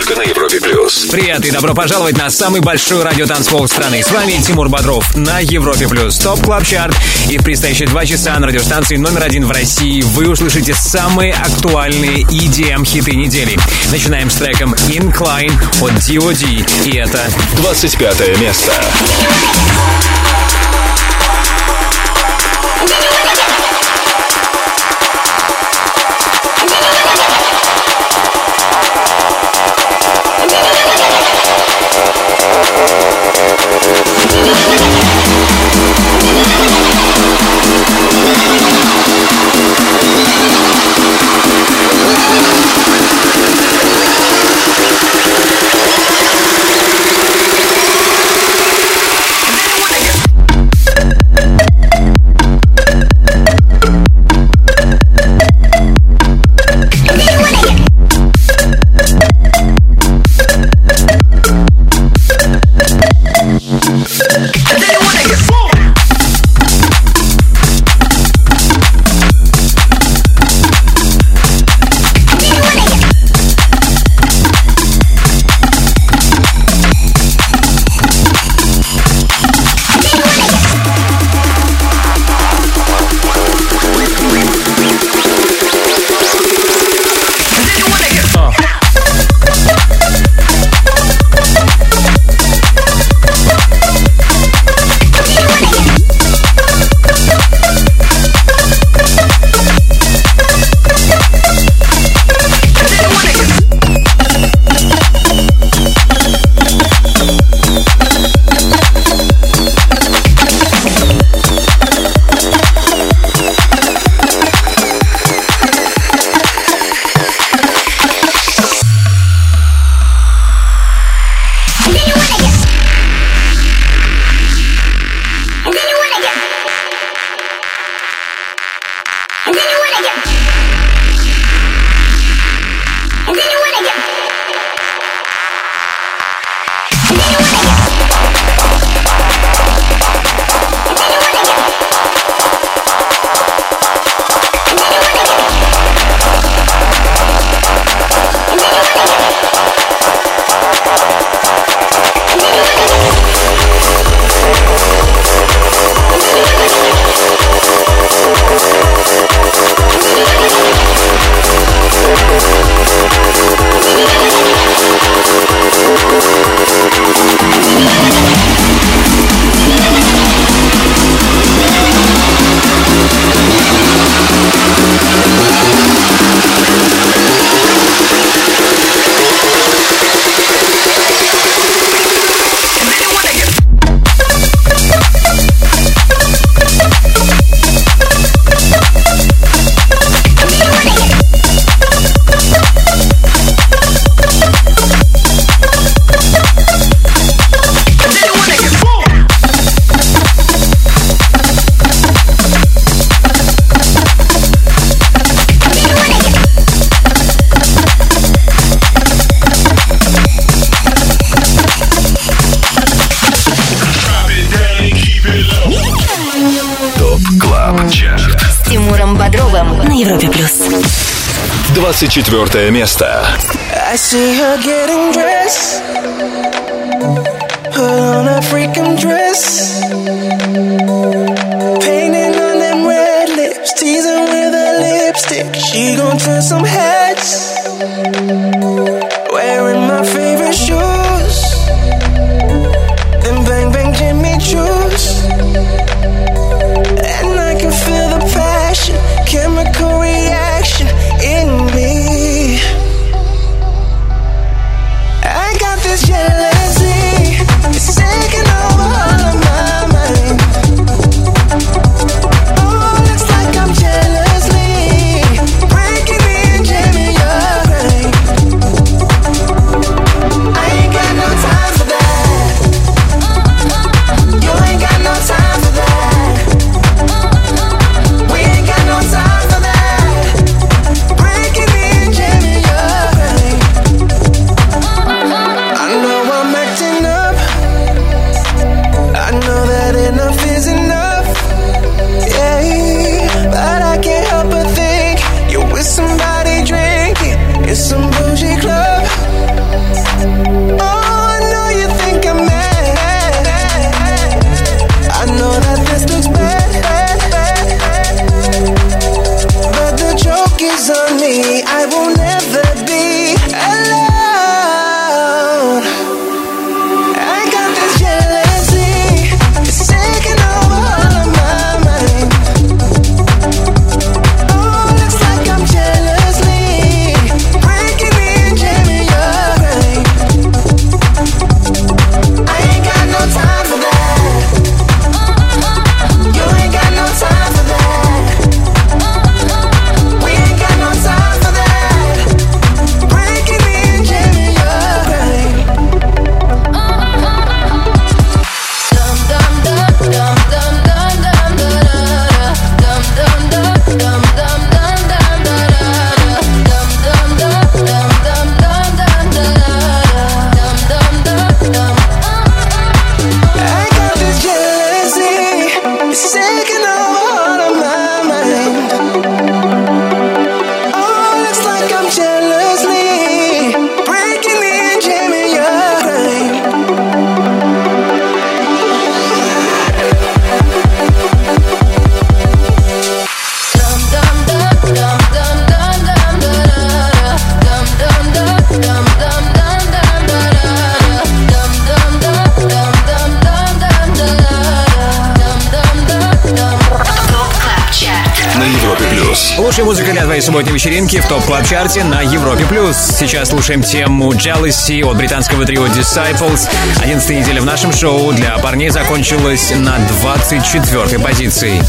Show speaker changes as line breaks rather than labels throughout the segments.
Только на Европе Плюс.
Привет и добро пожаловать на самый большой радиотанцпол страны. С вами Тимур Бодров на Европе Плюс. Top Club Chart. И в предстоящие два часа на радиостанции номер один в России вы услышите самые актуальные EDM-хиты недели. Начинаем с треком Incline от D.O.D. И это
25 место. 24 место.
I see her getting dressed.
Вечеринки в топ клаб чарте на Европе+. плюс. Сейчас слушаем тему Jealousy от британского трио Disciples. 11 неделя в нашем шоу для парней закончилась на 24 позиции.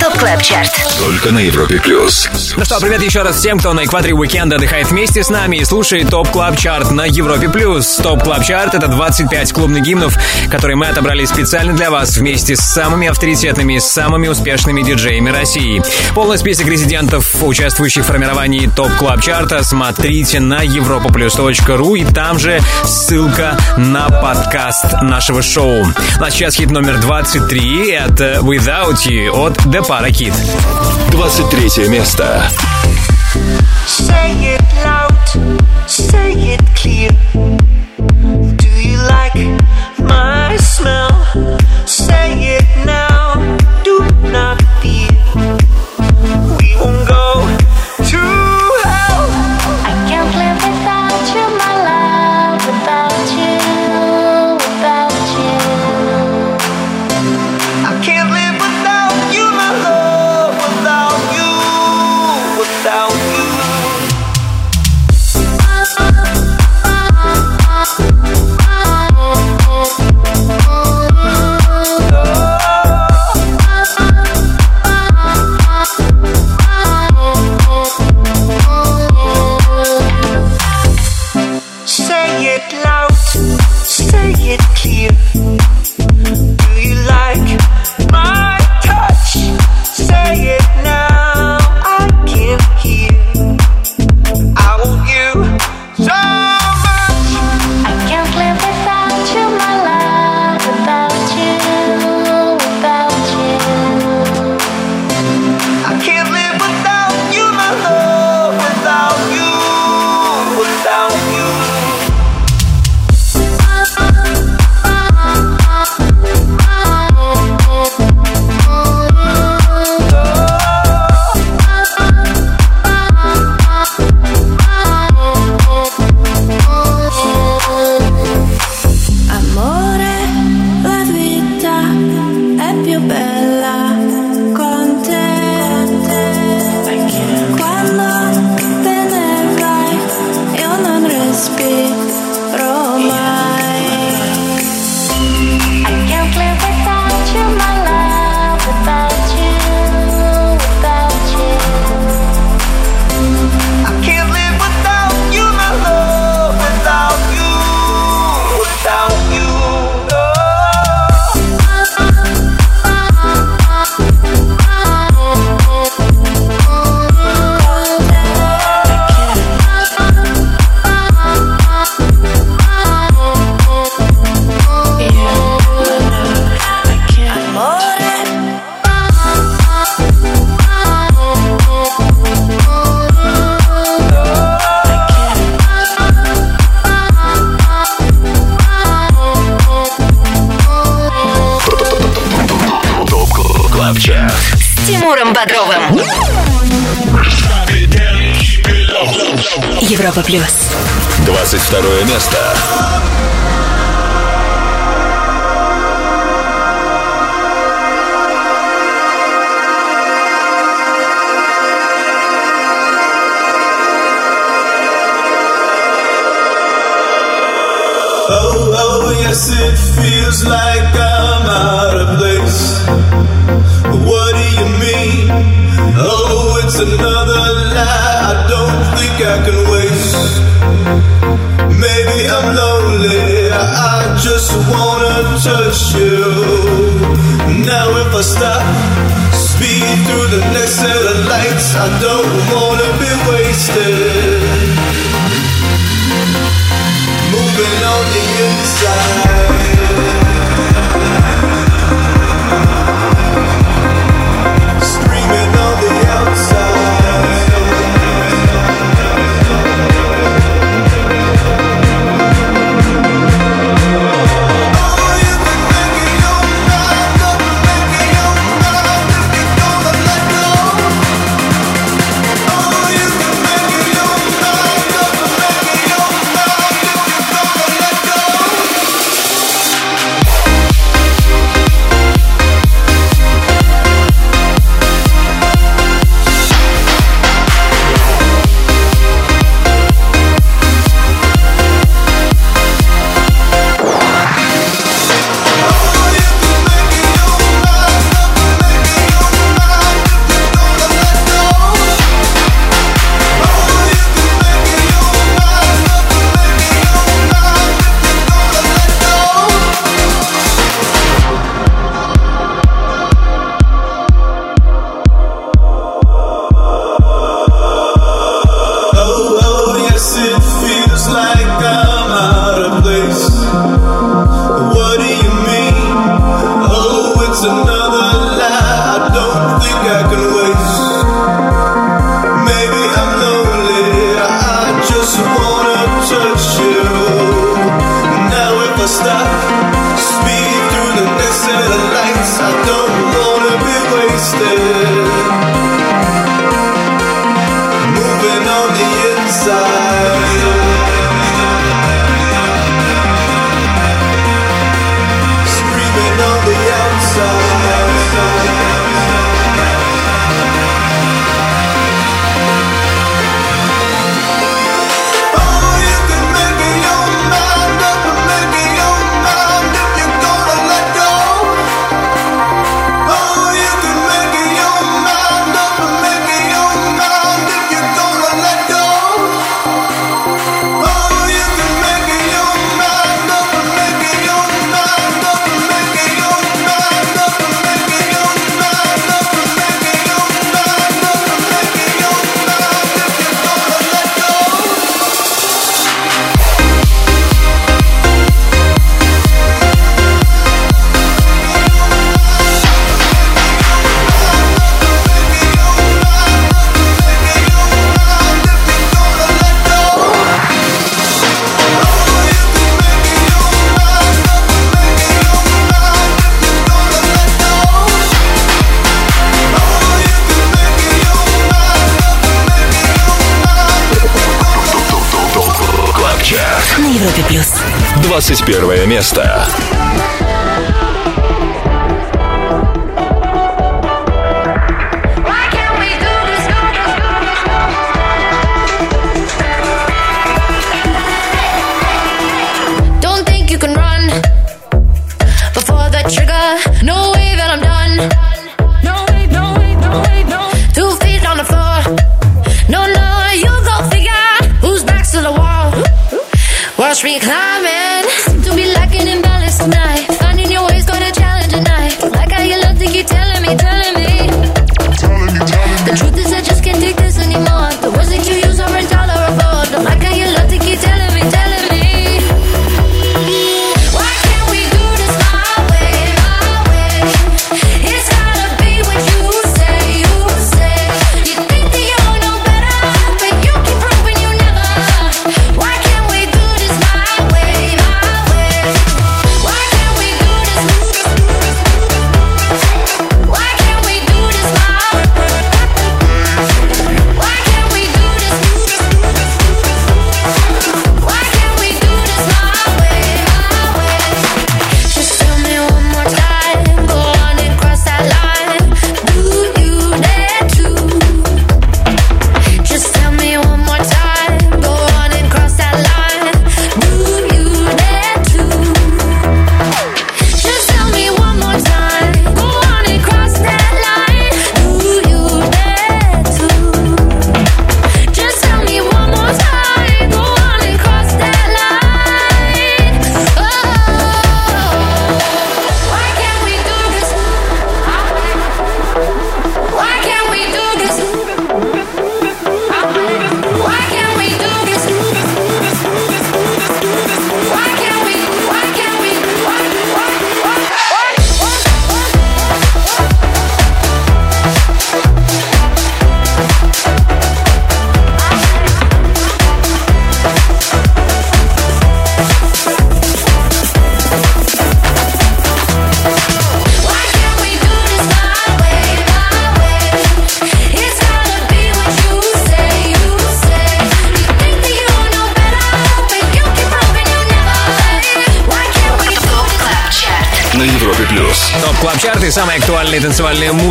Top Club Chart
Только на Европе плюс.
Ну что, привет еще раз всем, кто на экваторе уикенда отдыхает вместе с нами и слушает Top Club Chart на Европе+. плюс. Top Club Chart — это 25 клубных гимнов, которые мы отобрали специально для вас вместе с самыми авторитетными, самыми успешными диджеями России. Полный список резидентов, участвующих в формировании Top Club Chart а, смотрите на europaplus.ru и там же ссылка на подкаст нашего шоу. А сейчас хит номер 23 — это Without You от The Parakit.
23 место.
Say it loud, say it clear. Do you like my smell?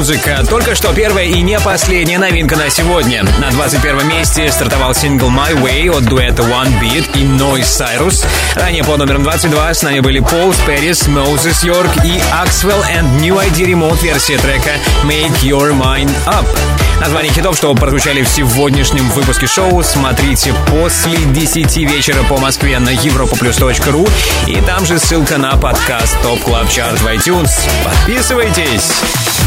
Музыка. Только что первая и не последняя новинка на сегодня. На 21 месте стартовал сингл My Way от дуэта One Bit и Noah Cyrus. Ранее по номерам 22 с нами были Пол Спэрис, Moses York и Axwell and New ID Remode версия трека Make Your Mind Up. Название хитов, что прозвучали в сегодняшнем выпуске шоу, смотрите после 10 вечера по Москве на europaplus.ru и там же ссылка на подкаст Top Club Chart в iTunes. Подписывайтесь!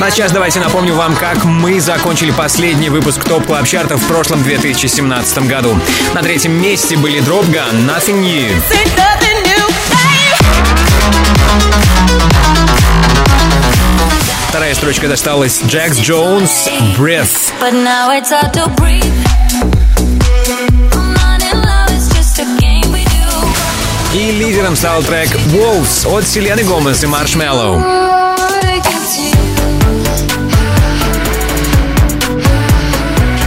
Ну, а сейчас давайте напомню вам, как мы закончили последний выпуск Top Club Chart а в прошлом 2017 году. На третьем месте были Dropgun, Nothing New. Вторая строчка досталась
Jax Jones, Breathe.
И лидером стал трек Wolves от Селены Гомес и Маршмеллоу.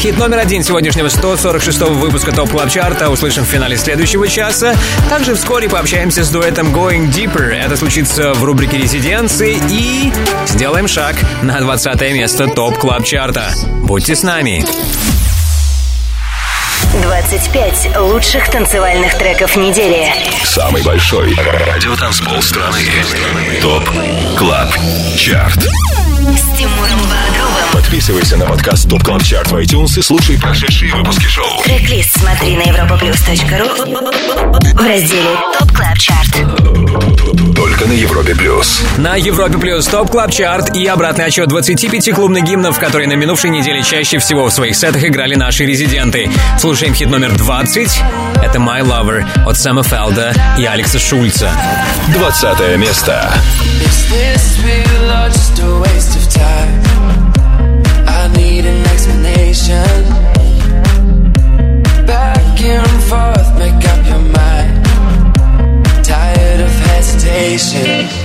Хит номер один сегодняшнего 146-го выпуска Top Club Chart а услышим в финале следующего часа. Также вскоре пообщаемся с дуэтом Going Deeper. Это случится в рубрике «Резиденции» и сделаем шаг на 20 место Top Club Chart а. Будьте с нами.
25 лучших танцевальных треков недели.
Самый большой радиотанцпол страны. Top Club Chart.
С Тимуром.
Подписывайся на подкаст Top Club Chart в iTunes и слушай прошедшие выпуски шоу.
Трек-лист смотри на europaplus.ru в разделе Top Club Chart.
Только на Европе Плюс.
На Европе Плюс Top Club Chart и обратный отсчет 25 клубных гимнов, которые на минувшей неделе чаще всего в своих сетах играли наши резиденты. Слушаем хит номер 20. Это Be My Lover от Сэма Фелда и Алекса Шульца.
20 место.
Is this real or just facing.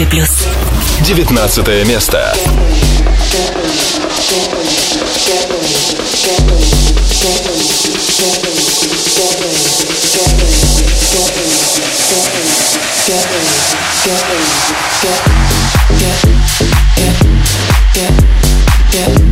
Европе плюс.
19 место.
I'ma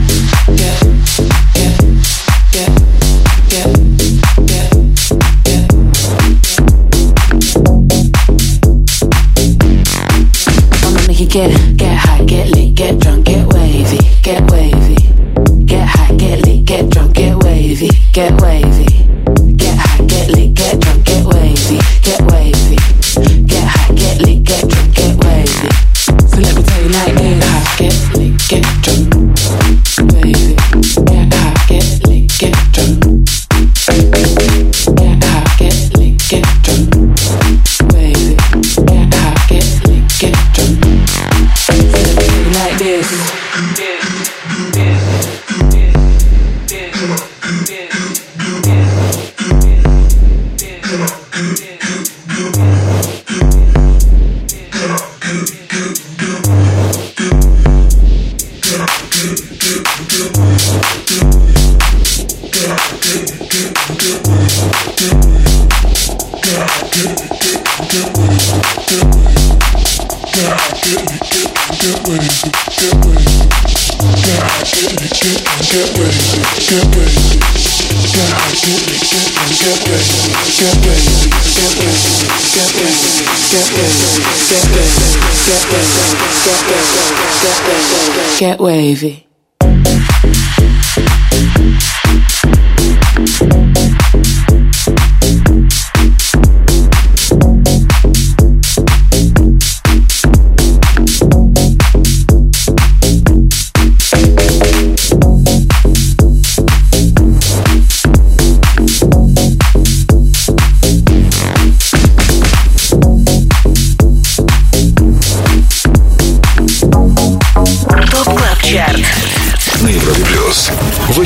Get wavy.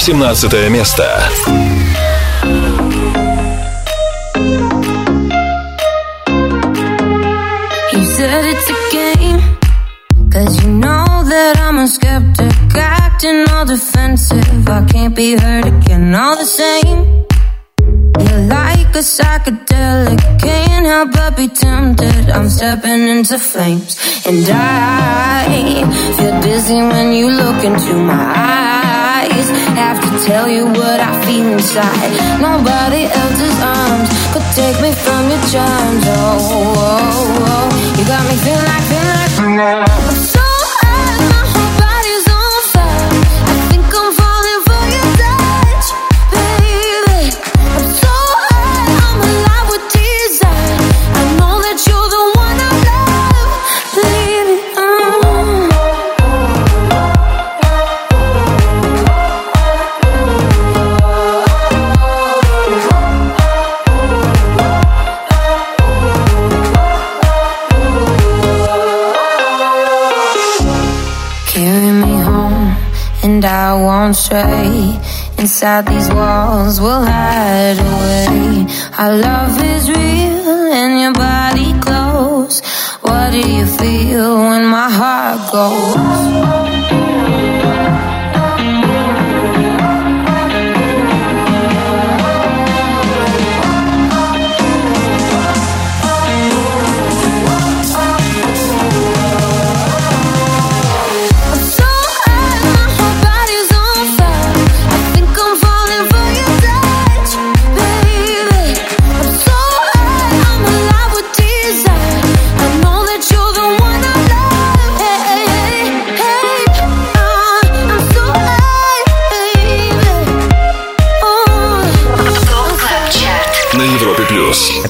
18 место.
You said it's a game. Cause you know that I'm a skeptic, acting all defensive. I can't be hurt again, all the same. You're like a psychedelic, can't help but be tempted. I'm stepping into flames, and I feel dizzy when you look into my eyes. Have to tell you what I feel inside. Nobody else's arms could take me from your charms. Oh, oh, oh. oh. you got me feeling like, feeling like. Inside these walls, we'll hide away. Our love is real, and your body close. What do you feel when my heart goes?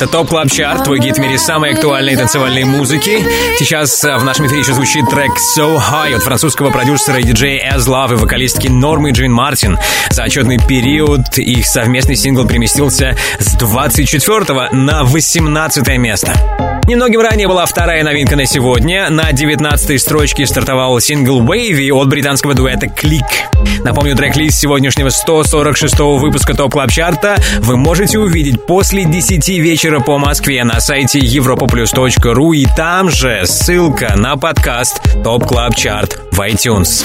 Это Top Club Chart, твой гид в мире самой актуальной танцевальной музыки. Сейчас э, в нашем эфире еще звучит трек So High от французского продюсера и диджея Aslove и вокалистки Нормы Джейн Мартин. За отчетный период их совместный сингл переместился с 24 на 18 место. Немногим ранее была вторая новинка на сегодня. На 19-й строчке стартовал сингл Wavey от британского дуэта CLiQ. Напомню, трек-лист сегодняшнего 146-го выпуска Top Club Chart а вы можете увидеть после 10 вечера по Москве на сайте europaplus.ru и там же ссылка на подкаст Top Club Chart в iTunes.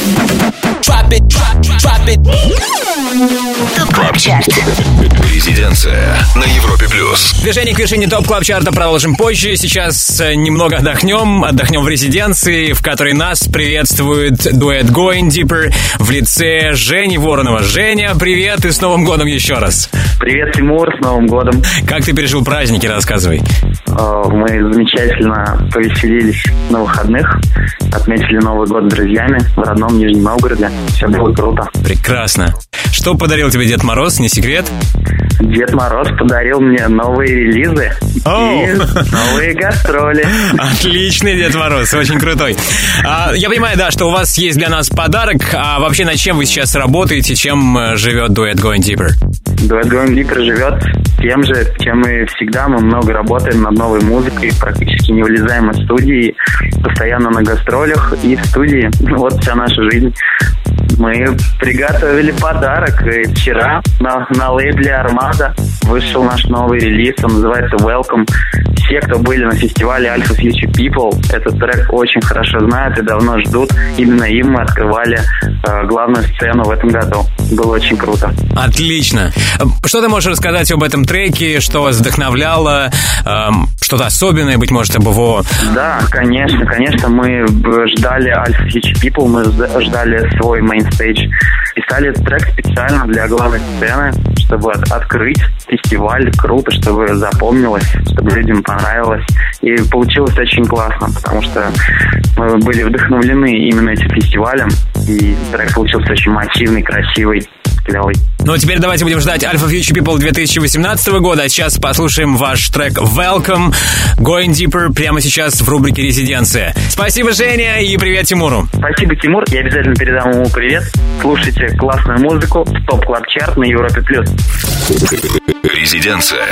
Top Club Chart.
Резиденция на Европе плюс.
Движение к вершине Top Club Chart а продолжим позже. Сейчас э, немного отдохнем. Отдохнем в резиденции, в которой нас приветствует дуэт Going Deeper в лице Жени Воронова. Женя, привет и с Новым годом еще раз.
Привет, Тимур, с Новым годом.
Как ты пережил праздники, рассказывай.
Э, Мы замечательно повеселились на выходных, отметили Новый год с друзьями в родном Нижнем Новгороде. Все было круто.
Прекрасно. Что подарил тебе Дед Мороз, не секрет?
Дед Мороз подарил мне новые релизы
Оу.
и новые гастроли.
Отличный Дед Мороз, очень крутой. А, я понимаю, да, что у вас есть для нас подарок. А вообще над чем вы сейчас работаете, чем э, живет дуэт Going Deeper?
Дуэт Going Deeper живет тем же, чем и всегда. Мы много работаем над новой музыкой, практически не вылезаем из студии, постоянно на гастролях и в студии. Ну, Вот вся наша жизнь. Мы приготовили подарок. И вчера на, на лейбле Армада вышел наш новый релиз. Он называется Welcome. Все, кто были на фестивале Alpha Future People, этот трек очень хорошо знают и давно ждут. Именно им мы открывали э, главную сцену в этом году. Было очень круто.
Отлично. Что ты можешь рассказать об этом треке, что вас вдохновляло, эм, что-то особенное, быть может, об его...
Да, конечно, конечно, мы ждали Alpha Future People, мы жда- ждали свой mainstage. Писали этот трек специально для главной сцены, чтобы от- открыть фестиваль круто, чтобы запомнилось, чтобы людям понравилось. И получилось очень классно, потому что мы были вдохновлены именно этим фестивалем, и трек получился очень мотивный, красивый, клевый.
Ну, а теперь давайте будем ждать Alpha Future People 2018 года. А сейчас послушаем ваш трек Welcome, Going Deeper прямо сейчас в рубрике «Резиденция». Спасибо, Женя, и привет Тимуру.
Спасибо, Тимур. Я обязательно передам ему привет. Слушайте классную музыку. Top Club Chart на Европе плюс.
Резиденция.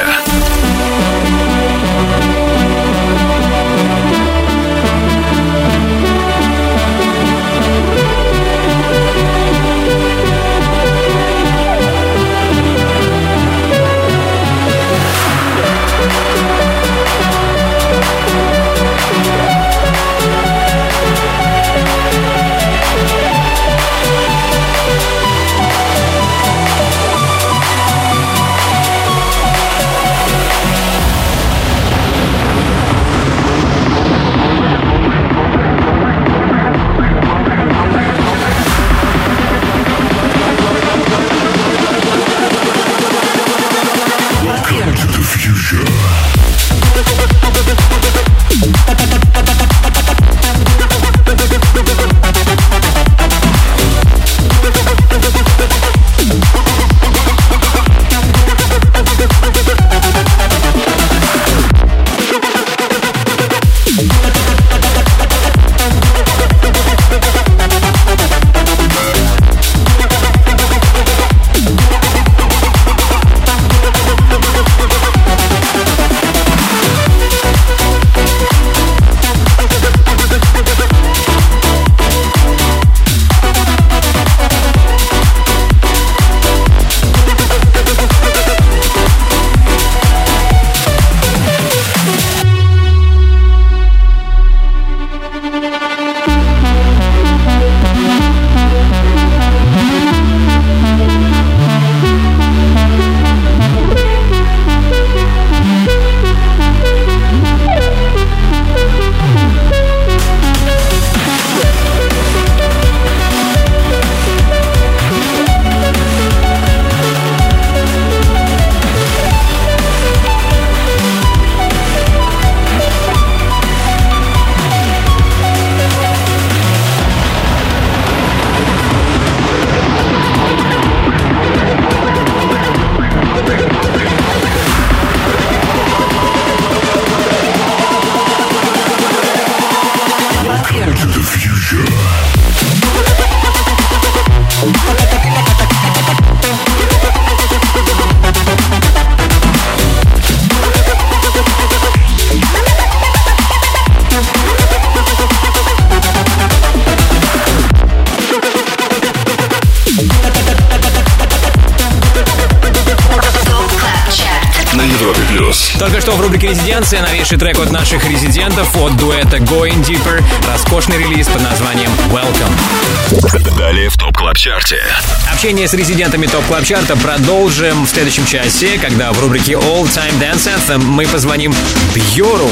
Рубрике «Резиденция» новейший трек от наших резидентов от дуэта Going Deeper. Роскошный релиз под названием Welcome.
Далее в Top Club Chart е.
Общение с резидентами Top Club Chart а продолжим в следующем часе, когда в рубрике All Time Dance Anthem мы позвоним Бьору.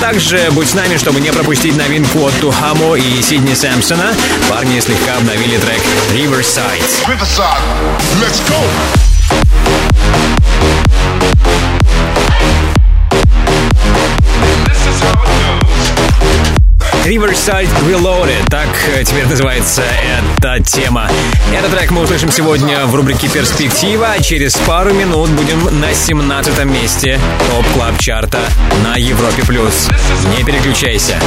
Также будь с нами, чтобы не пропустить новинку от Tujamo и Сидни Сэмсона. Парни слегка обновили трек Riverside.
Riverside, let's go.
Riverside Reloaded, так э, теперь называется эта тема. Этот трек мы услышим сегодня в рубрике «Перспектива», через пару минут будем на 17 месте Top Club Chart а на Европе+. плюс. Не переключайся.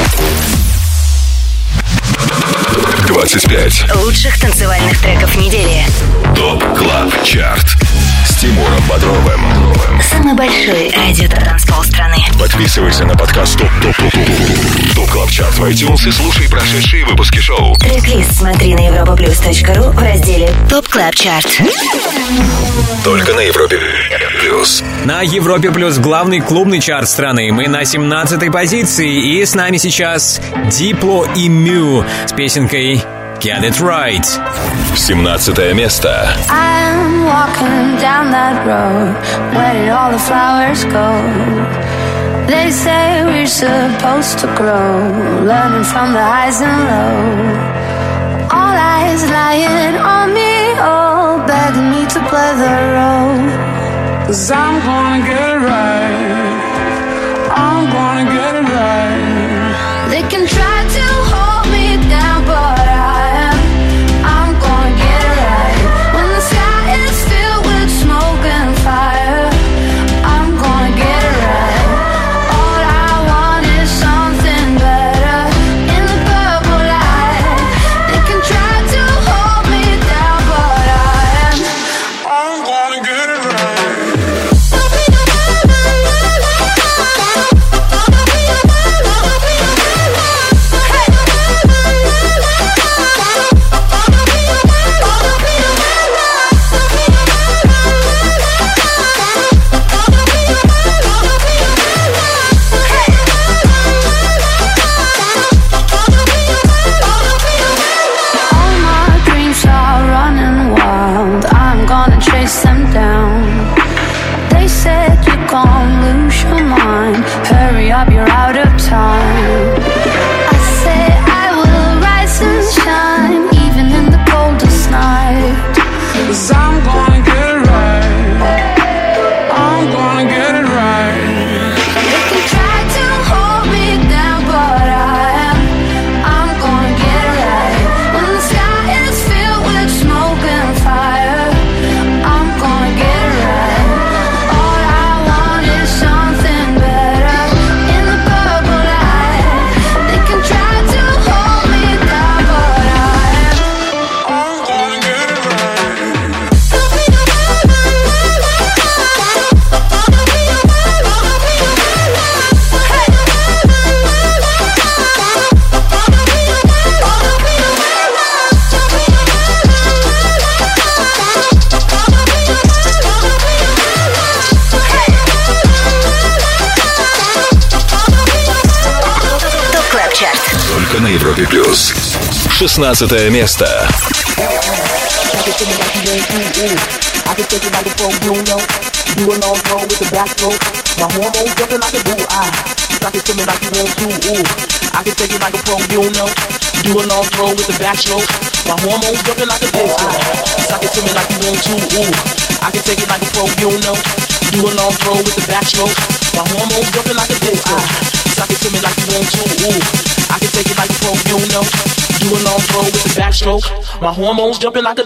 25.
Лучших танцевальных треков недели.
Top Club Chart. С Тимуром Бодровым.
Самый большой радиотанцпол страны.
Подписывайся на подкаст Top Top Top Top Top Club Chart в iTunes и слушай прошедшие выпуски шоу.
Трек-лист смотри на europaplus.ru в разделе Top Club Chart.
Только на Европе Плюс.
На Европе Плюс главный клубный чарт страны. Мы на 17 позиции. И с нами сейчас Diplo и MØ с песенкой Get It Right.
17 место.
I'm walking down that road. Where did all the flowers go? They say we're supposed to grow, learning from the highs and lows. All eyes lying on me, all begging me to play the role.
Cause I'm gonna get it right. I'm gonna get it right.
They can try
16 место.
I can take it like a pro Bruno. Do a long throw with the backstroke. My hormones jumping like a boo. I suck it to me like you want to. Ooh. I can take it like a pro Bruno. Do a long throw with the backstroke. My hormones jumping like a disco. Suck it to me like you want to. Ooh. I can take it like a pro Bruno. Do a long throw with the backstroke. My hormones jumping like a disco. Suck it to me like you want to. Ooh. I can take it like a pro Bruno. Do a long throw with the backstroke. My hormones jumping like a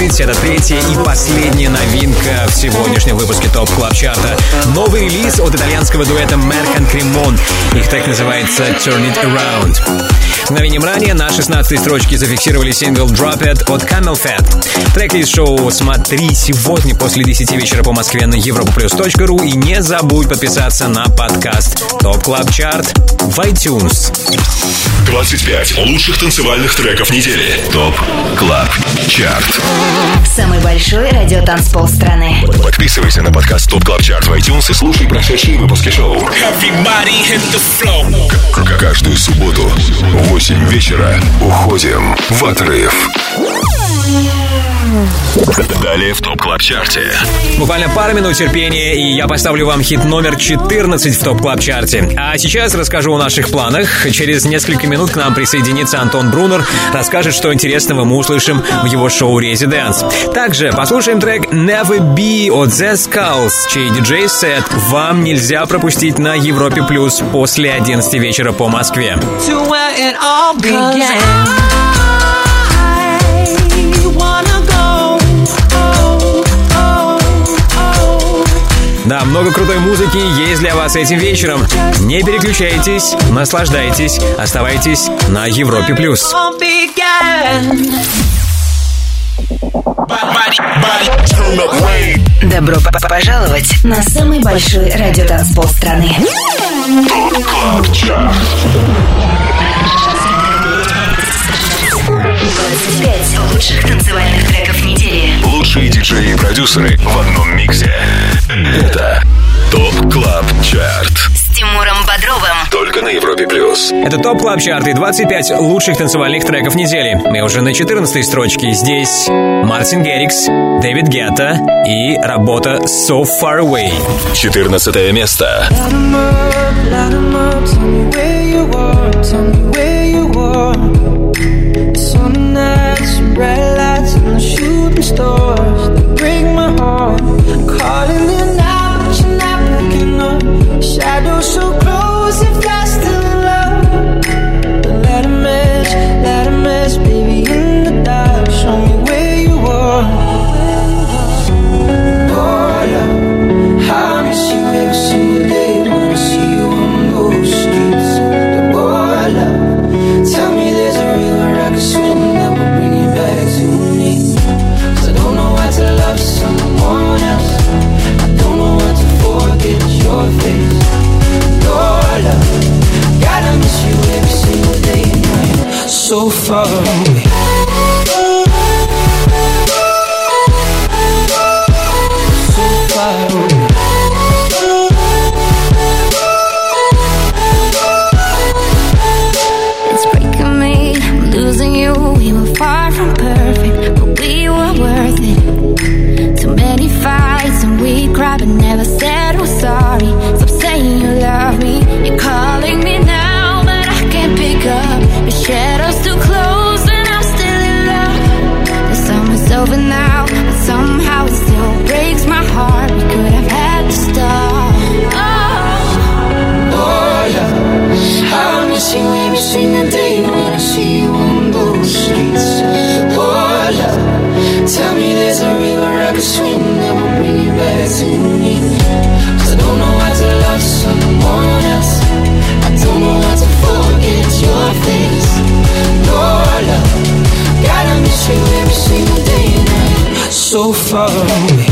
15,
это третья и последняя новинка в сегодняшнем выпуске Top Club Chart а. Новый релиз от итальянского дуэта Merk & Kremont. Их трек называется Turn It Around. Мгновением ранее на 16 строчке зафиксировали сингл Drop It от CamelPhat. Трек-лист шоу смотри сегодня после 10 вечера по Москве на europaplus.ru и не забудь подписаться на подкаст Top Club Chart в iTunes.
25 лучших танцевальных треков недели. ТОП КЛАБ ЧАРТ.
Самый большой радиотанцпол страны.
Подписывайся на подкаст ТОП КЛАБ ЧАРТ в iTunes и слушай прошедшие выпуски шоу. К- Каждую субботу в 8 вечера уходим в отрыв. Далее в ТОП КЛАБ ЧАРТе.
Буквально пару минут терпения, и я поставлю вам хит номер 14 в топ клаб чарте А сейчас расскажу о наших планах. Через несколько минут к нам присоединится Антон Брунер, расскажет, что интересного мы услышим в его шоу «Резиденс». Также послушаем трек «Never Be» от The Skulls, чей диджей-сет вам нельзя пропустить на Европе Плюс после 11 вечера по Москве.
to where it all began.
Да, много крутой музыки есть для вас этим вечером. Не переключайтесь, наслаждайтесь, оставайтесь на Европе Плюс.
Добро п- п- пожаловать на самый большой радиотанцпол страны. 25 лучших танцевальных треков недели.
Лучшие диджеи и продюсеры в одном миксе. Это Top Club Chart.
С Тимуром Бодровым.
Только на Европе Плюс.
Это Top Club Chart и 25 лучших танцевальных треков недели. Мы уже на 14 строчке. Здесь Мартин Гаррикс, Дэвид Гетта и работа So Far Away.
14 место.
Light 'em up, light 'em up, every single day when I see you on those streets. Oh, love, tell me there's a river I can swim that will bring you back to me. 'Cause I don't know how to love someone else. I don't know how to forget your face. Oh, love, gotta miss you every single day and night. So far away.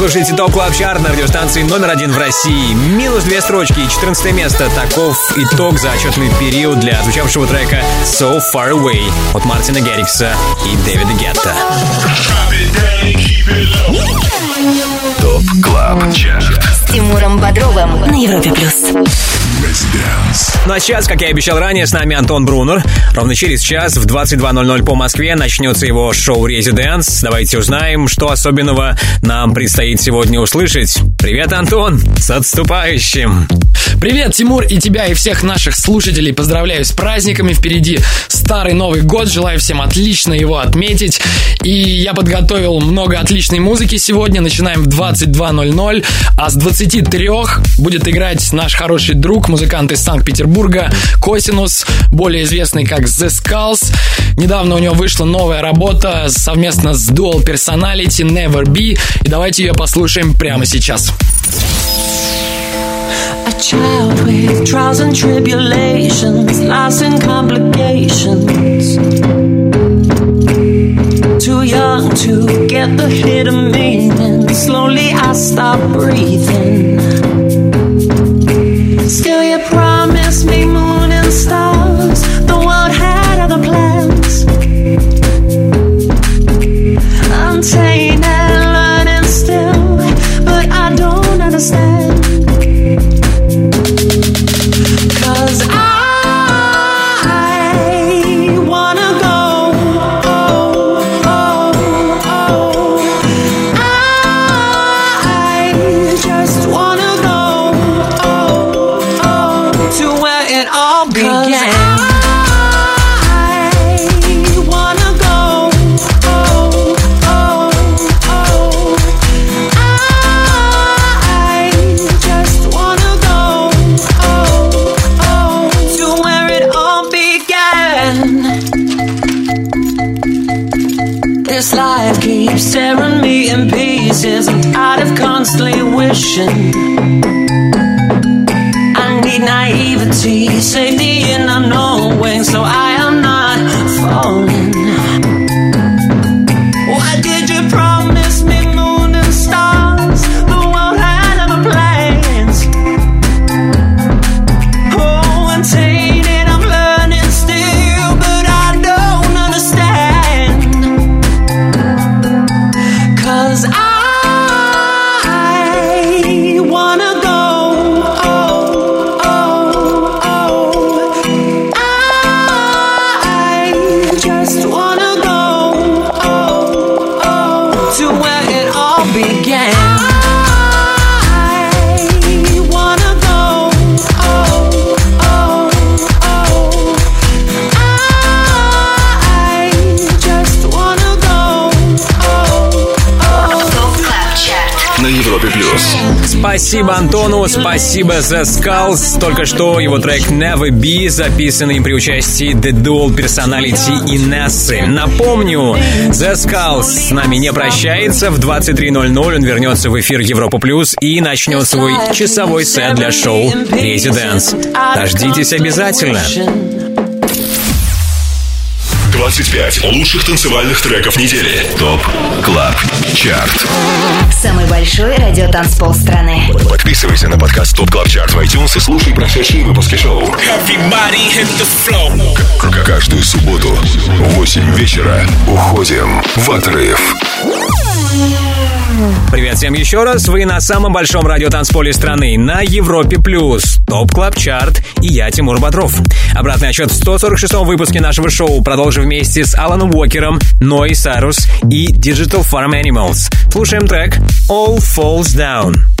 Слушаете Top Club Chart на радиостанции номер один в России. Минус две строчки и 14 место. Таков итог за отчетный период для звучавшего трека So Far Away от Мартина Гаррикса и Дэвида Гетта.
Top Club Chart.
С Тимуром Бодровым на Европе Плюс.
Ну а сейчас, как я и обещал ранее, с нами Антон Брунер. Ровно через час в 22.00 по Москве начнется его шоу «Residance». Давайте узнаем, что особенного нам предстоит сегодня услышать. Привет, Антон! С отступающим!
Привет, Тимур, и тебя, и всех наших слушателей поздравляю с праздниками. Впереди старый Новый год. Желаю всем отлично его отметить. И я подготовил много отличной музыки сегодня. Начинаем в 22.00, а с 23 будет играть наш хороший друг, музыкант из Санкт-Петербурга, Косинус, более известный как The Skulls. Недавно у него вышла новая работа совместно с Dual Personality Never Be. И давайте ее послушаем прямо сейчас.
A child with trials and tribulations, loss and complications. Too young to get the hidden meaning. Slowly I stop breathing.
vision.
Спасибо Антону, спасибо The Skulls. Только что его трек Never Be, записанный при участии The Dual Personality и Нессы. Напомню, The Skulls с нами не прощается. В 23.00 он вернется в эфир Европа Плюс и начнет свой часовой сет для шоу Residence. Дождитесь обязательно.
25 лучших танцевальных треков недели. ТОП Club
Chart. Большой радиотанцпол страны.
Подписывайся на подкаст Top Club Chart в iTunes и слушай прошедшие выпуски шоу. К- Каждую субботу в 8 вечера уходим в отрыв.
Привет всем еще раз. Вы на самом большом радиотанцполе страны на Европе Плюс. Top Club Chart и я, Тимур Бодров. Обратный отсчет в 146-м выпуске нашего шоу продолжим вместе с Аланом Уокером, Ноа Сайрус и Digital Farm Animals. Слушаем трек All Falls Down.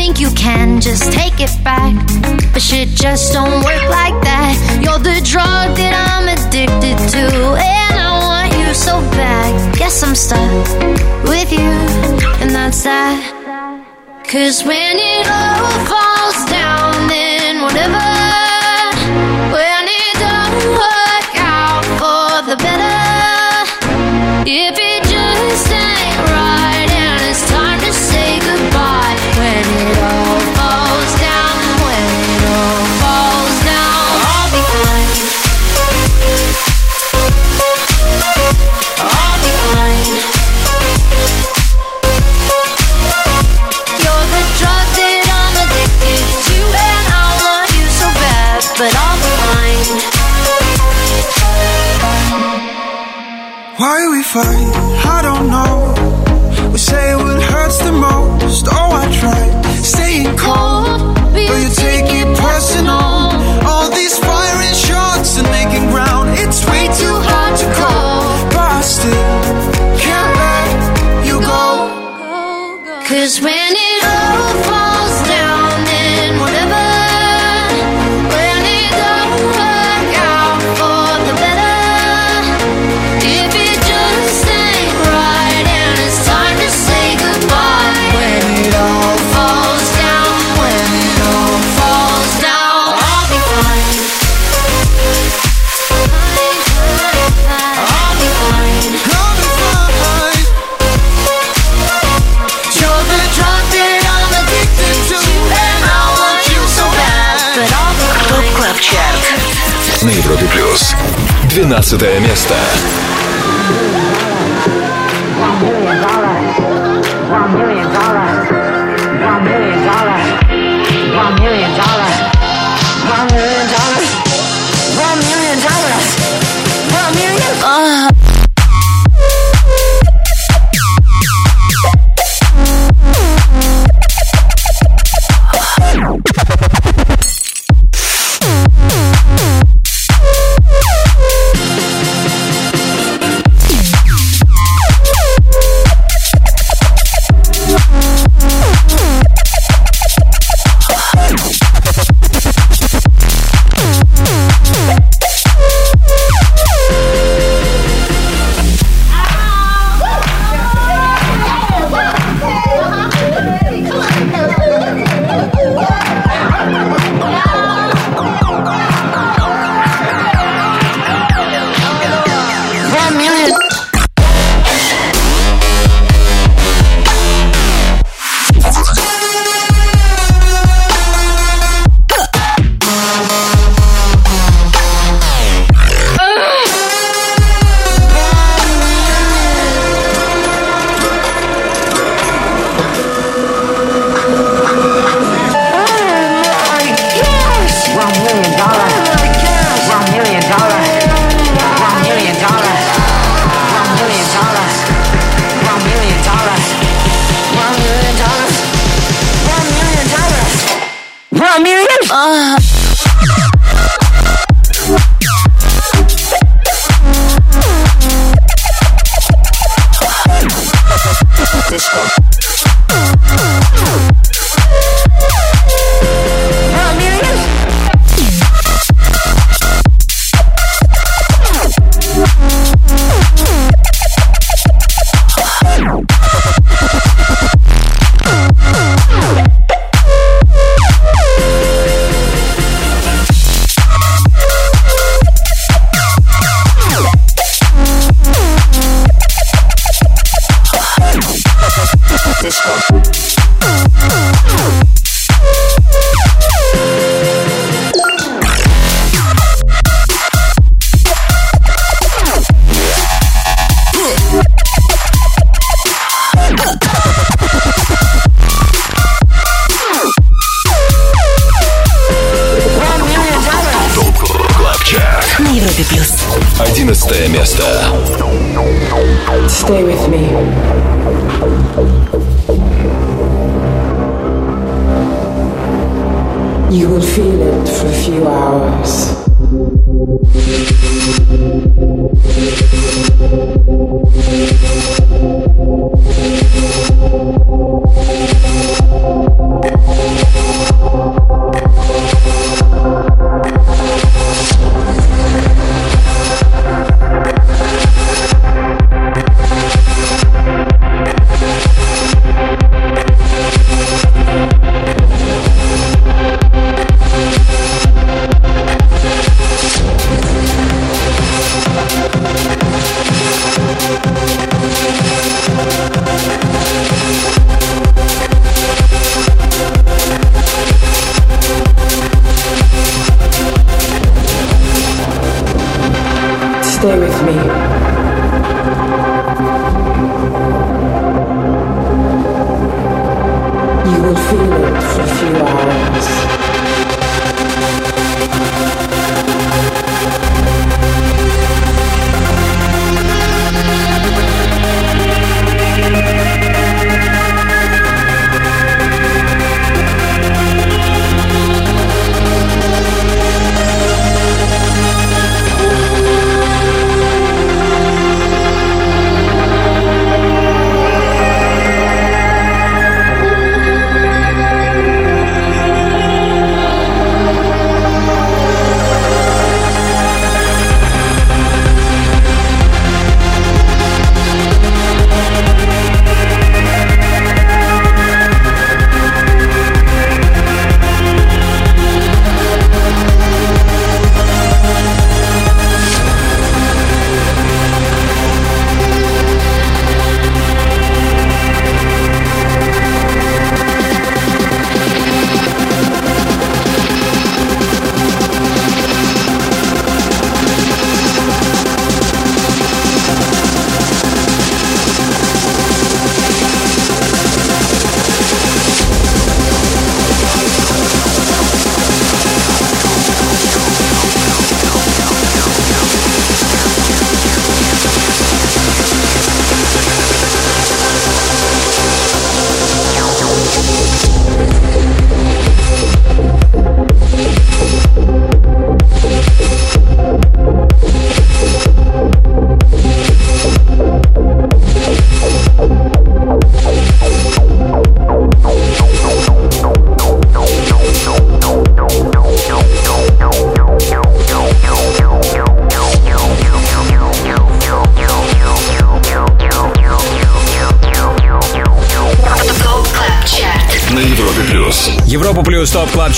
Think you can just take it back, but shit just don't work like that. You're the drug that I'm addicted to, and I want you so bad. Guess I'm stuck with you, and that's that. Cause when it all falls down, then whatever. When it don't work out for the better. If
Why we fight? I don't know. We say what hurts the most. Oh, I tried staying calm, but you take it personal. All these firing shots and making ground. It's way too hard to call, but I still can't let you go.
Cause when it
Европе плюс. 12 место.
One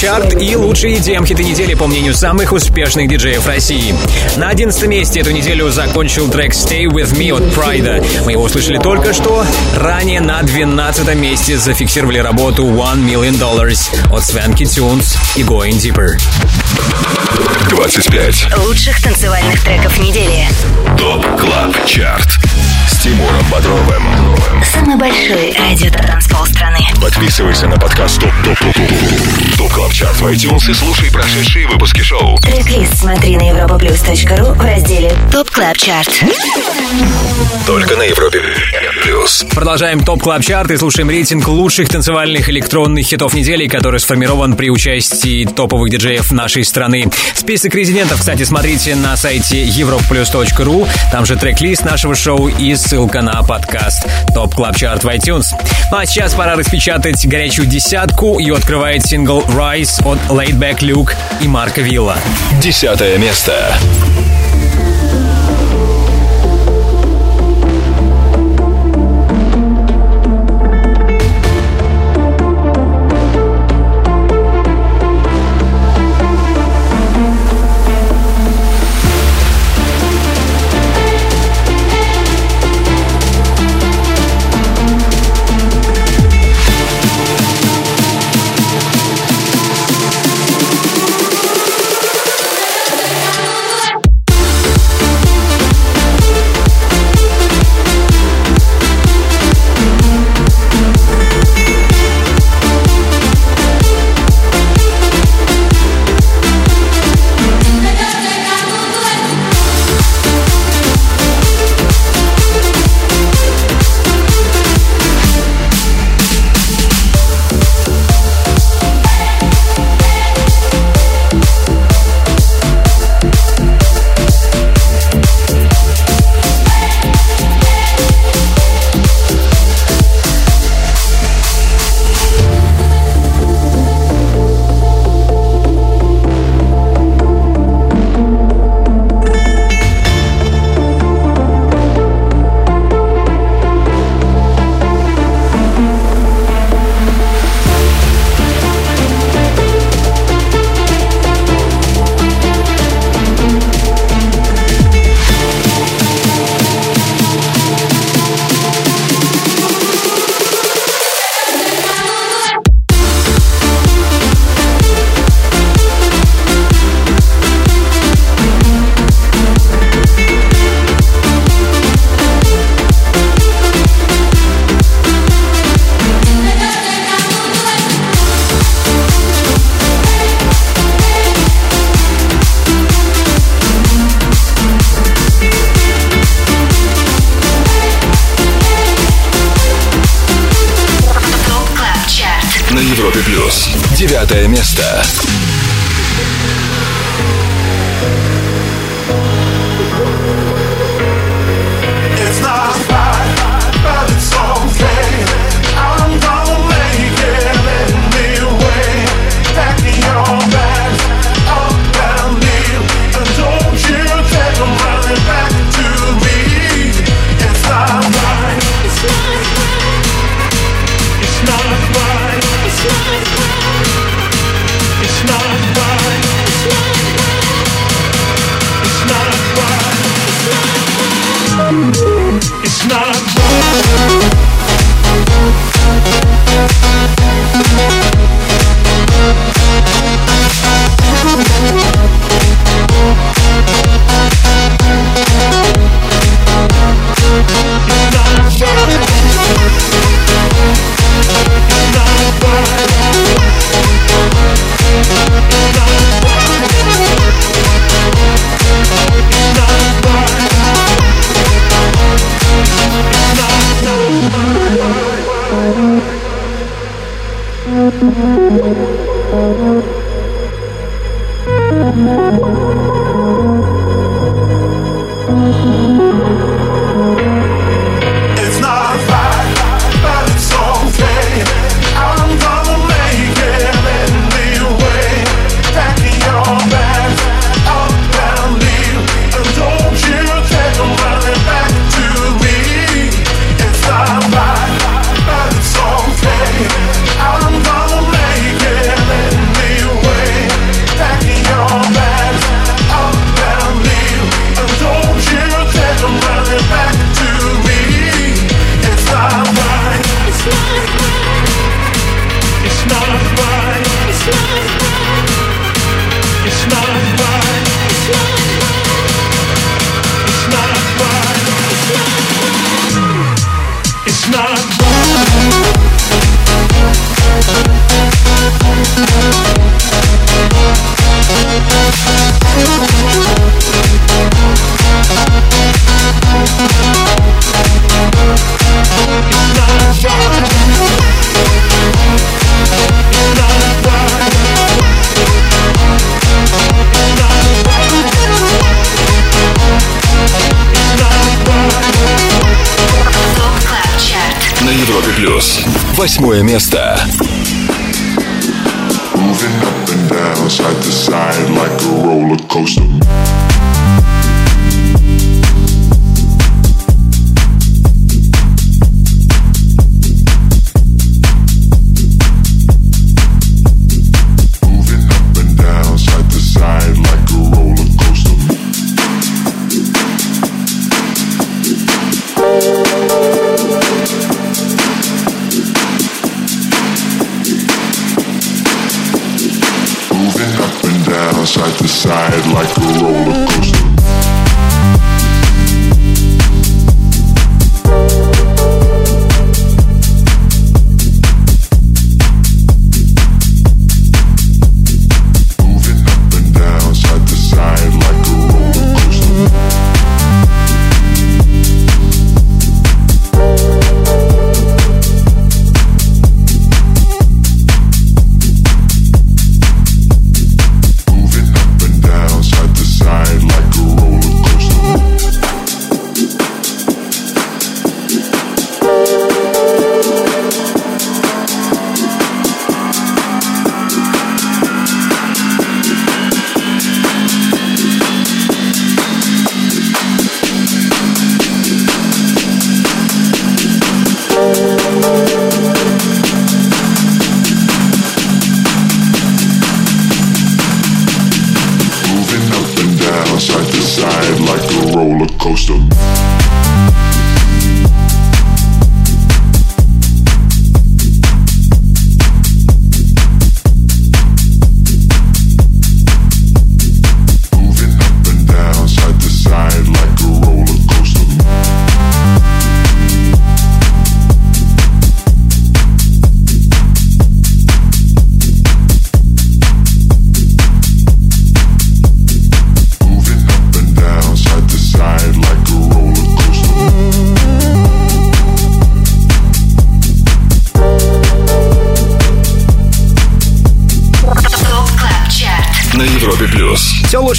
чарт
и лучшие EDM хиты недели по мнению самых успешных диджеев России. На 11 месте эту неделю закончил трек Stay With Me от Прайда. Мы его услышали только что. Ранее на 12 месте зафиксировали работу One Million Dollars от Свенки Тюнс и Going Deeper.
25.
Лучших танцевальных треков недели.
ТОП КЛАБ ЧАРТ С Тимуром Бодровым
Самый большой радио-транспол страны.
Подписывайся на подкаст Top Top Top Top Top Club Chart в iTunes и слушай прошедшие выпуски шоу
Трек-лист смотри на europaplus.ru в разделе Top Club Chart.
Только на Европе Плюс
Продолжаем Top Club Chart и слушаем рейтинг лучших танцевальных электронных хитов недели, который сформирован при участии топовых диджеев нашей страны. Список резидентов, кстати, смотрите на сайте europaplus.ru. Там же трек-лист нашего шоу и ссылка на подкаст Top Club Chart в iTunes. Ну а сейчас пора распечатать горячую десятку. Ее открывает сингл Rise от Laidback Luke и Марка Вилла.
Десятое место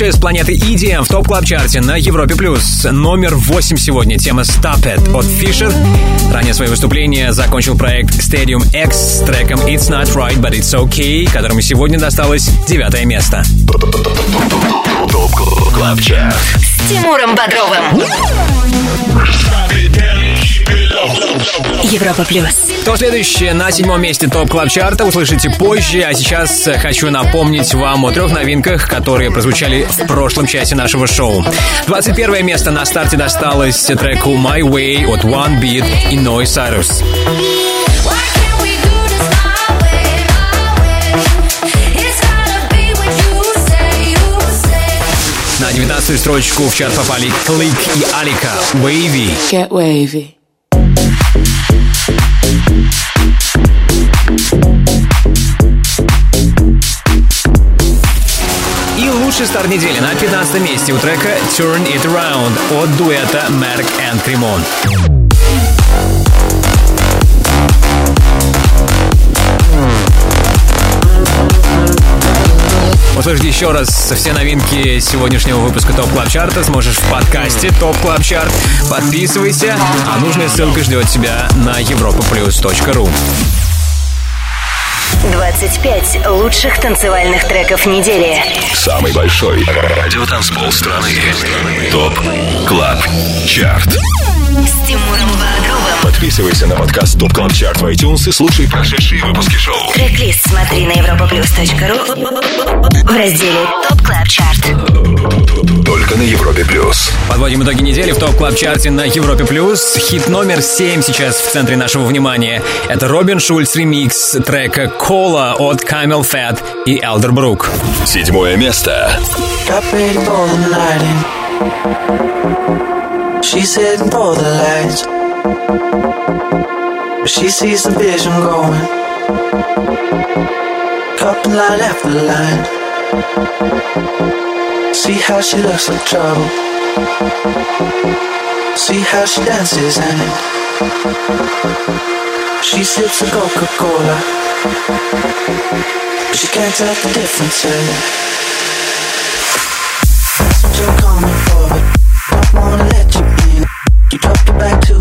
лучшее с планеты EDM в Top Club Chart е на Европе плюс. Номер 8 сегодня. Тема Stop It от Fisher. Ранее свое выступление закончил проект Stadium X с треком It's Not Right, But It's Okay, которому сегодня досталось девятое место.
Top Club Chart.
С Тимуром Бодровым. Европа плюс.
Кто следующий на седьмом месте Top Club Chart а услышите позже, а сейчас хочу напомнить вам о трех новинках, которые прозвучали в прошлом часе нашего шоу. 21 место на старте досталось треку My Way от One Beat и Noise Cyrus. На 19 строчку в чарт попали Клик и Алика Wavy.
Get wavy.
Лучший старт недели на 15 месте у трека Turn It Around от дуэта Merk and Kremont. Услышать еще раз все новинки сегодняшнего выпуска Top Club Chart а сможешь в подкасте Top Club Chart. Подписывайся, а нужная ссылка ждет тебя на europaplus.ru.
25 лучших танцевальных треков недели.
Самый большой радиотанцпол страны. Top Club Chart.
С Тимуром Бодровым.
Подписывайся на подкаст Top Club Chart в iTunes и слушай прошедшие выпуски шоу.
Трек-лист смотри на europaplus.ru в разделе Top Club Chart.
Только на Европе плюс.
Подводим итоги недели в Top Club Chart е на Европе плюс. Хит номер 7 сейчас в центре нашего внимания. Это Робин Шульц ремикс трека Кола от Camel Fat и Elderbrook.
Седьмое место.
Heading for the lights. but she sees the vision going. Couple line after line. See how she looks like trouble. See how she dances and she sips a Coca Cola. But she can't tell the difference. That's what you're coming for, don't wanna let you in. You drop it back to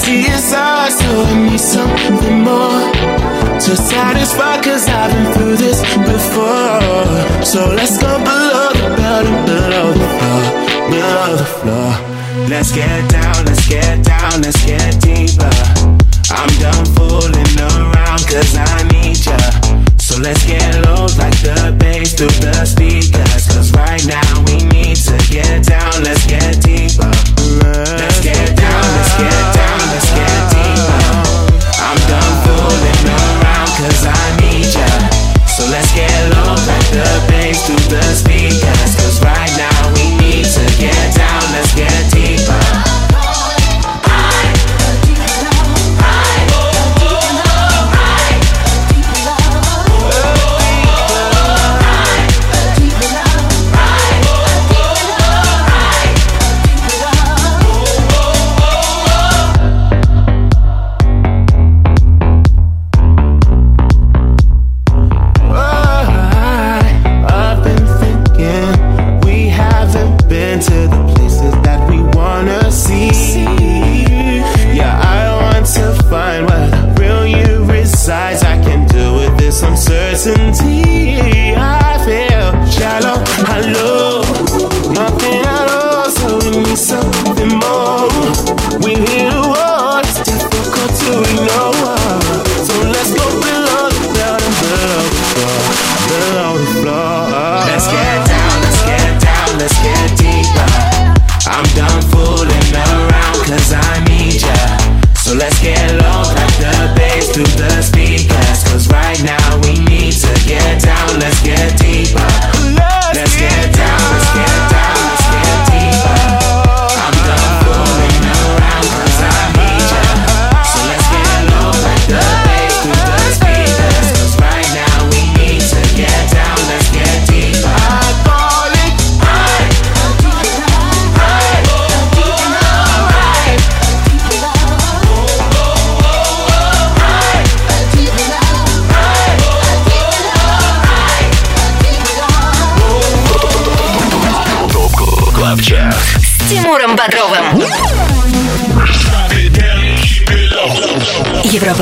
See
inside, so I need something more to satisfy. Cause I've been through this before. So let's go below the belt and below the floor, below the floor. Let's get down, let's get down, let's get deeper. I'm done fooling around, cause I need ya. So let's get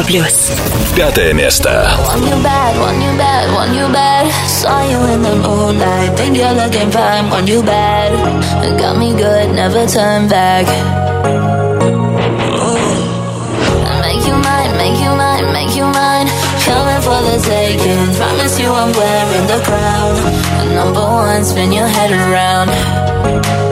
плюс.
Пятое место.
Want you bad, want you bad, want you bad. Saw you in the moonlight, think you're looking fine, want you bad. Got me good, never turn back. Make you mine, make you mine, make you mine. Coming for the taking. Promise you I'm wearing the crown. Number one, spin your head around.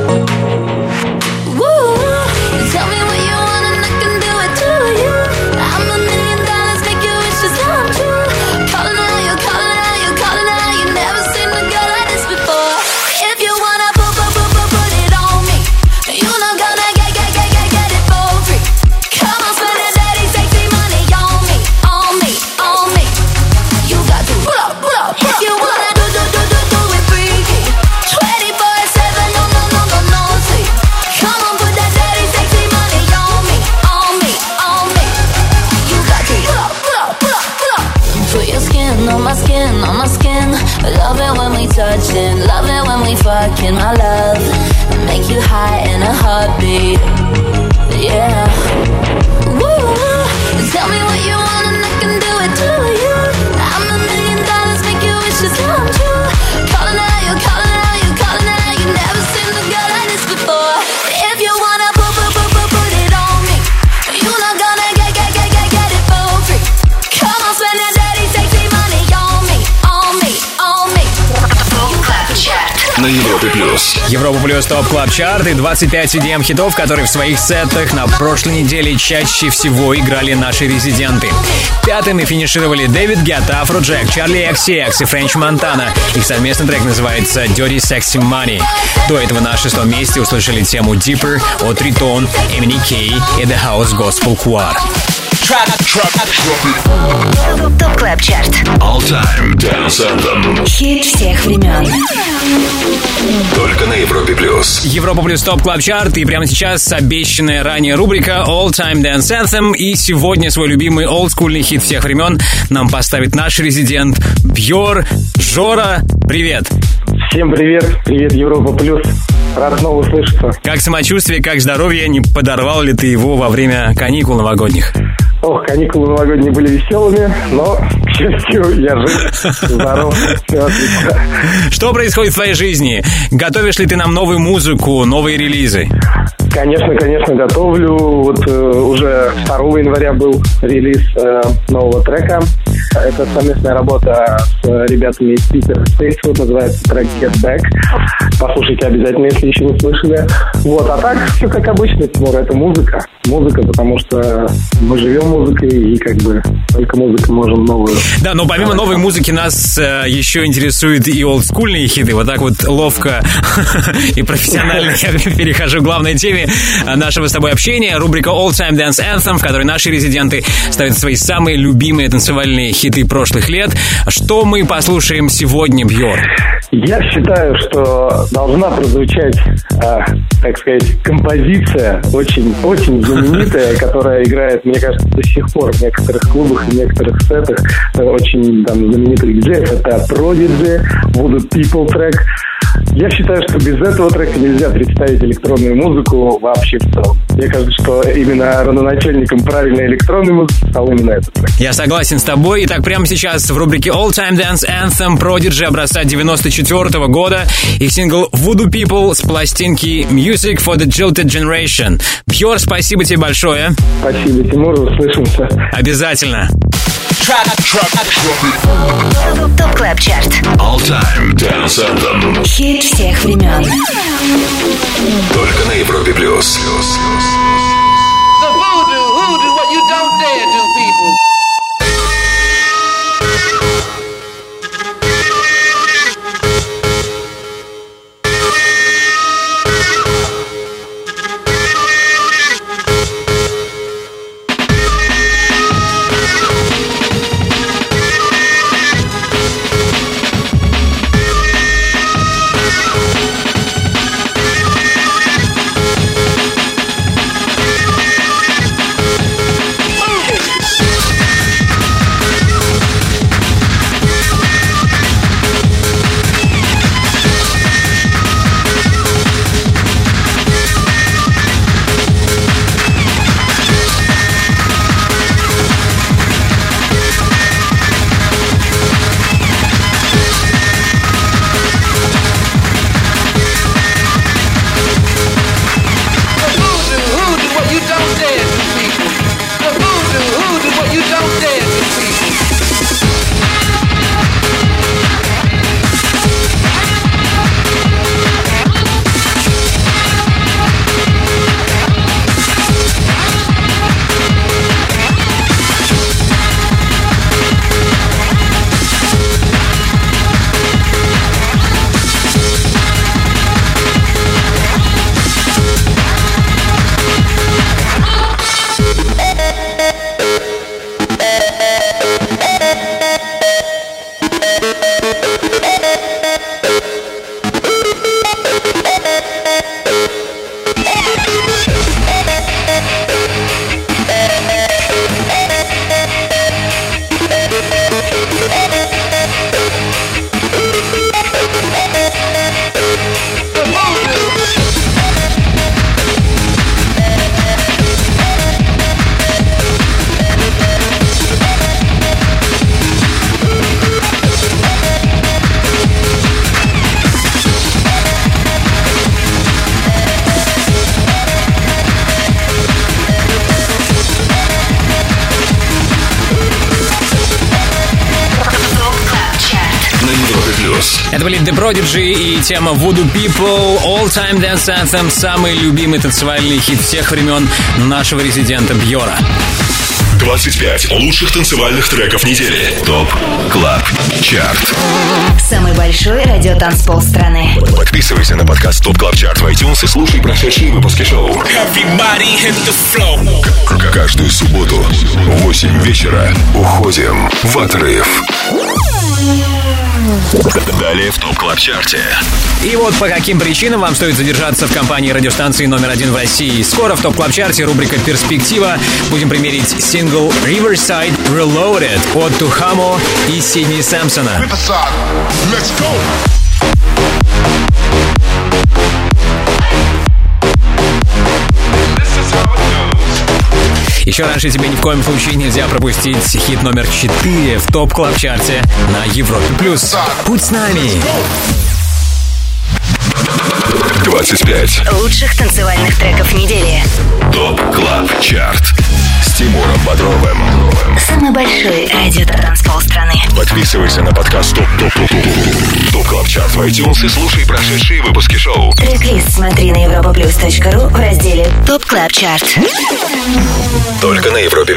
Плюс
Top Club Chart и 25 EDM хитов, которые в своих сетах на прошлой неделе чаще всего играли наши резиденты. Пятыми финишировали Дэвид Гетта, Afrojack, Charli XCX и French Montana. Их совместный трек называется Dirty Sexy Money. До этого на шестом месте услышали тему Deeper от Riton, MNEK и The House Gospel Choir.
Top Club Chart.
All Time Dance Anthem.
Хит всех времен.
Только на Европе плюс.
Европа плюс топ клаб чарт и прямо сейчас обещанная ранее рубрика All Time Dance Anthem. И сегодня свой любимый олдскульный хит всех времен нам поставит наш резидент Бьор Жора. Привет!
Всем привет, привет Европа Плюс. Рад снова услышаться.
Как самочувствие, как здоровье? Не подорвал ли ты его во время каникул новогодних?
Ох, каникулы новогодние были веселыми, но, к счастью, я жив, здоров, все отлично.
Что происходит в твоей жизни? Готовишь ли ты нам новую музыку, новые релизы?
Конечно, конечно, готовлю. Вот э, уже 2 января был релиз э, нового трека. Это совместная работа с ребятами из Space, вот называется трек Get Back. Послушайте обязательно, если еще не слышали. Вот, а так все как обычно, Тимур, это музыка. Музыка, потому что мы живем музыкой и как бы только музыкой можем новую.
Да, но помимо новой музыки нас э, еще интересуют и олдскульные хиты. Вот так вот ловко и профессионально я перехожу к главной теме нашего с тобой общения. Рубрика All Time Dance Anthem, в которой наши резиденты ставят свои самые любимые танцевальные хиты прошлых лет. Что мы послушаем сегодня, Бьор?
Я считаю, что должна прозвучать, а, так сказать, композиция очень, очень знаменитая, которая играет, мне кажется, до сих пор в некоторых клубах и некоторых сетах э, очень там знаменитых диджеев. Это Prodigy, Voodoo People трек. Я считаю, что без этого трека нельзя представить электронную музыку вообще в целом. Мне кажется, что именно родоначальником правильной электронной музыки стал именно этот трек.
Я согласен с тобой. Итак, прямо сейчас в рубрике All Time Dance Anthem Prodigy образца 94 года их сингл Voodoo People с пластинки Music for the Jilted Generation. Бьор, спасибо тебе большое.
Спасибо, Тимур, услышимся.
Обязательно.
Top Club Chart.
All Time Dance Anthem.
Хит всех времен.
Только на Европе плюс.
The
тема Voodoo People, All Time Dance Anthem, самый любимый танцевальный хит всех времен нашего резидента Бьора.
25 лучших танцевальных треков недели. ТОП КЛАБ ЧАРТ.
Самый большой радиотанцпол страны.
Подписывайся на подкаст ТОП КЛАБ ЧАРТ в iTunes и слушай прошедшие выпуски шоу. К- Каждую субботу в 8 вечера уходим в отрыв. Далее в Top Club Chart е.
И вот по каким причинам вам стоит задержаться в компании радиостанции номер один в России. Скоро в Top Club Chart е рубрика «Перспектива». Будем премьерить сингл Riverside Reloaded от Tujamo и Сидни Сэмпсона.
Let's go.
Еще раньше тебе ни в коем случае нельзя пропустить хит номер 4 в Top Club Chart е на Европе+. плюс. Будь с нами!
25
Лучших танцевальных треков недели.
Top Club Chart с Тимуром Бодровым.
Самый большой радиотанцпол страны.
Подписывайся на подкаст Top Top Top Top Top Club Chart в iTunes и слушай прошедшие выпуски шоу.
Трек-лист смотри на europaplus.ru в разделе Top Club Chart.
Только на Европе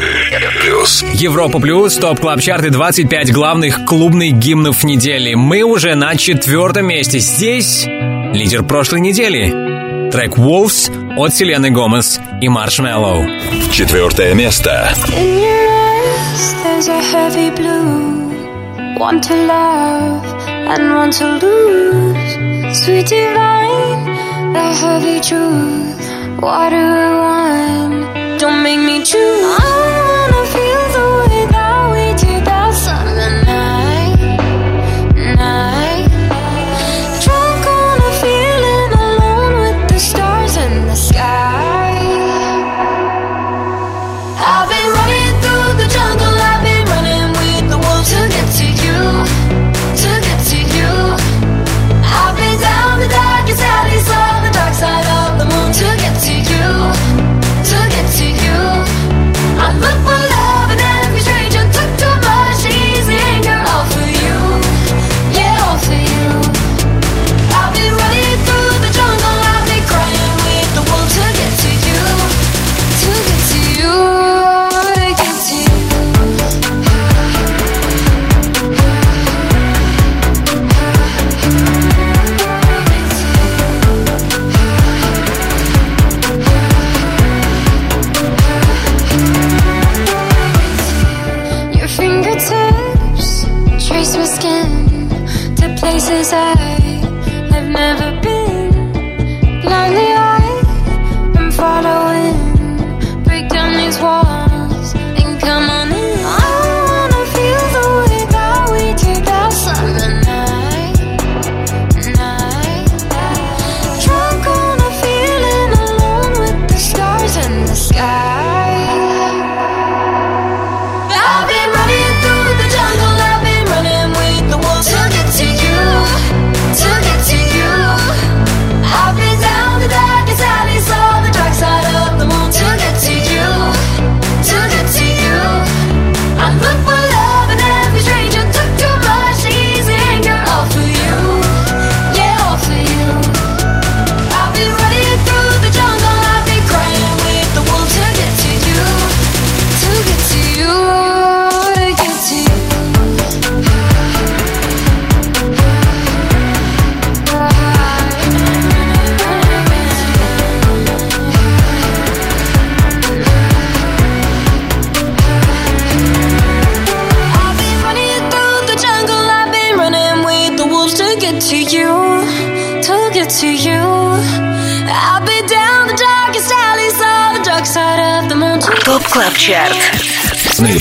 Плюс.
Европа Плюс, Top Club Chart ы 25 главных клубных гимнов недели. Мы уже на четвертом месте. Здесь лидер прошлой недели. Трек Wolves от Селены Гомес и Marshmello.
Четвертое место.
In your eyes, there's a heavy blue. One to love and one to lose. Sweet divine, the heavy truth. What do I want? Don't make me choose.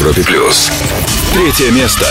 Европе Плюс. Третье место.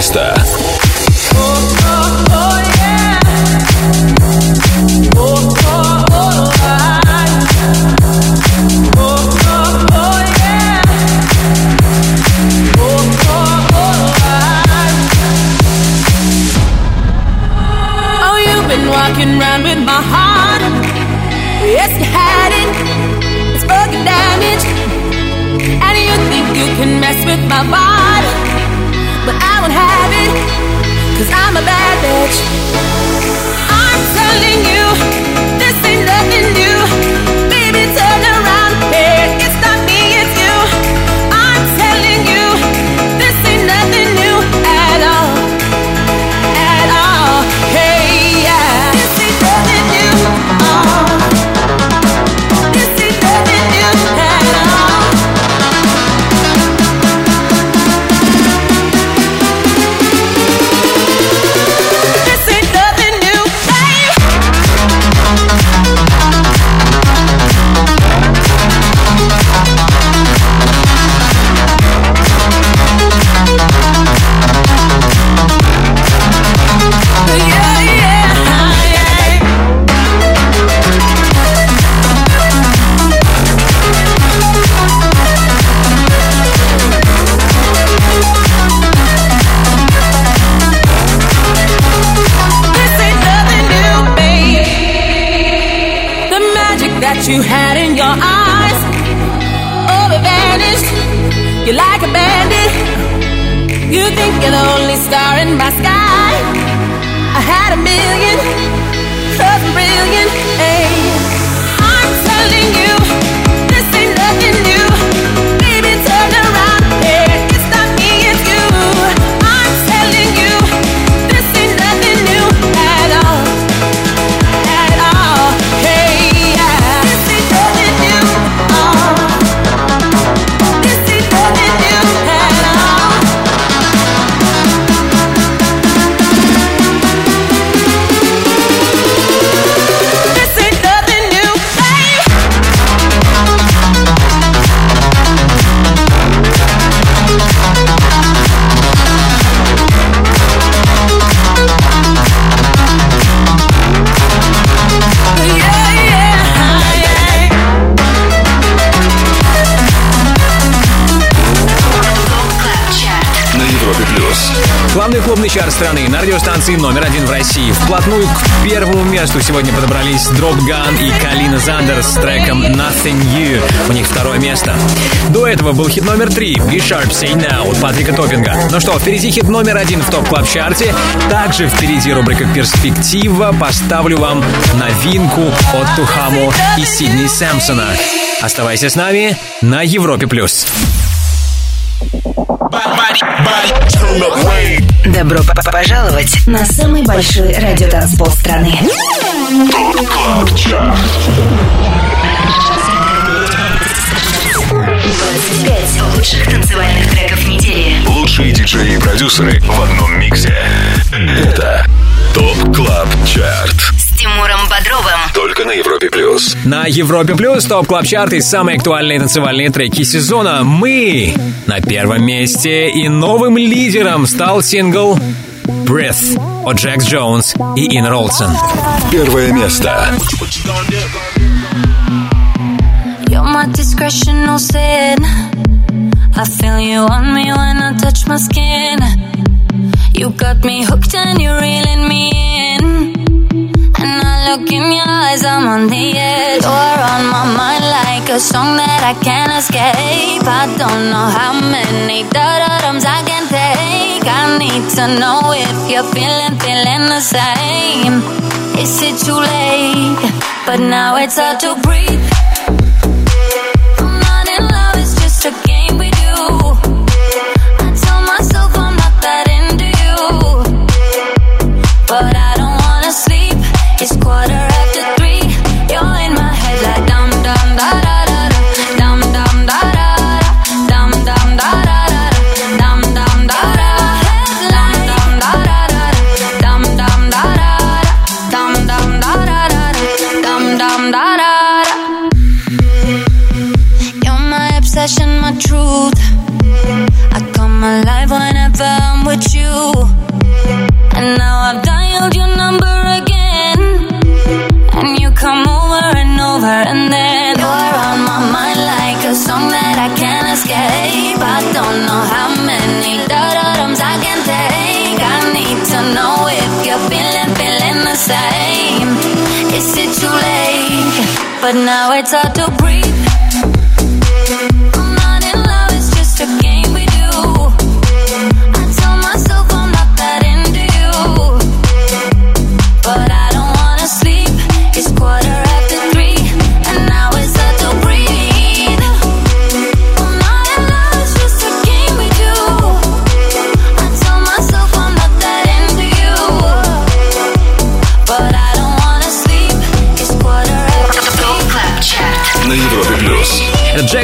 место.
страны на радиостанции номер один в России. Вплотную к первому месту сегодня подобрались Dropgun и Калина Зандер с треком Nothing New. У них второе место. До этого был хит номер три Be Sharp Say Nowt от Патрика Топпинга. Ну что, впереди хит номер один в Top Club Chart е Также впереди рубрика «Перспектива». Поставлю вам новинку от Tujamo и Сидни Сэмпсона. Оставайся с нами на Европе+. плюс.
Добро пожаловать на самый большой радиотанцпол страны. Лучших танцевальных треков недели.
Лучшие диджеи и продюсеры в одном миксе. Это Top
Club Chart. Бодровым.
Только на Европе Плюс.
На Европе Плюс Top Club Chart и самые актуальные танцевальные треки сезона. Мы на первом месте и новым лидером стал сингл Breath от Джекс Джонс и Ин Ролсон.
Первое место.
You're my discretion, no sin. I feel you on me when I touch my skin. You got me hooked and you're reeling me in. Look in your eyes, I'm on the edge. You're on my mind like a song that I can't escape. I don't know how many da-da-dums I can take. I need to know if you're feeling, feeling the same. Is it too late? But now it's hard to breathe. I'm not in love, it's just a game we do. I tell myself I'm not that into you. But I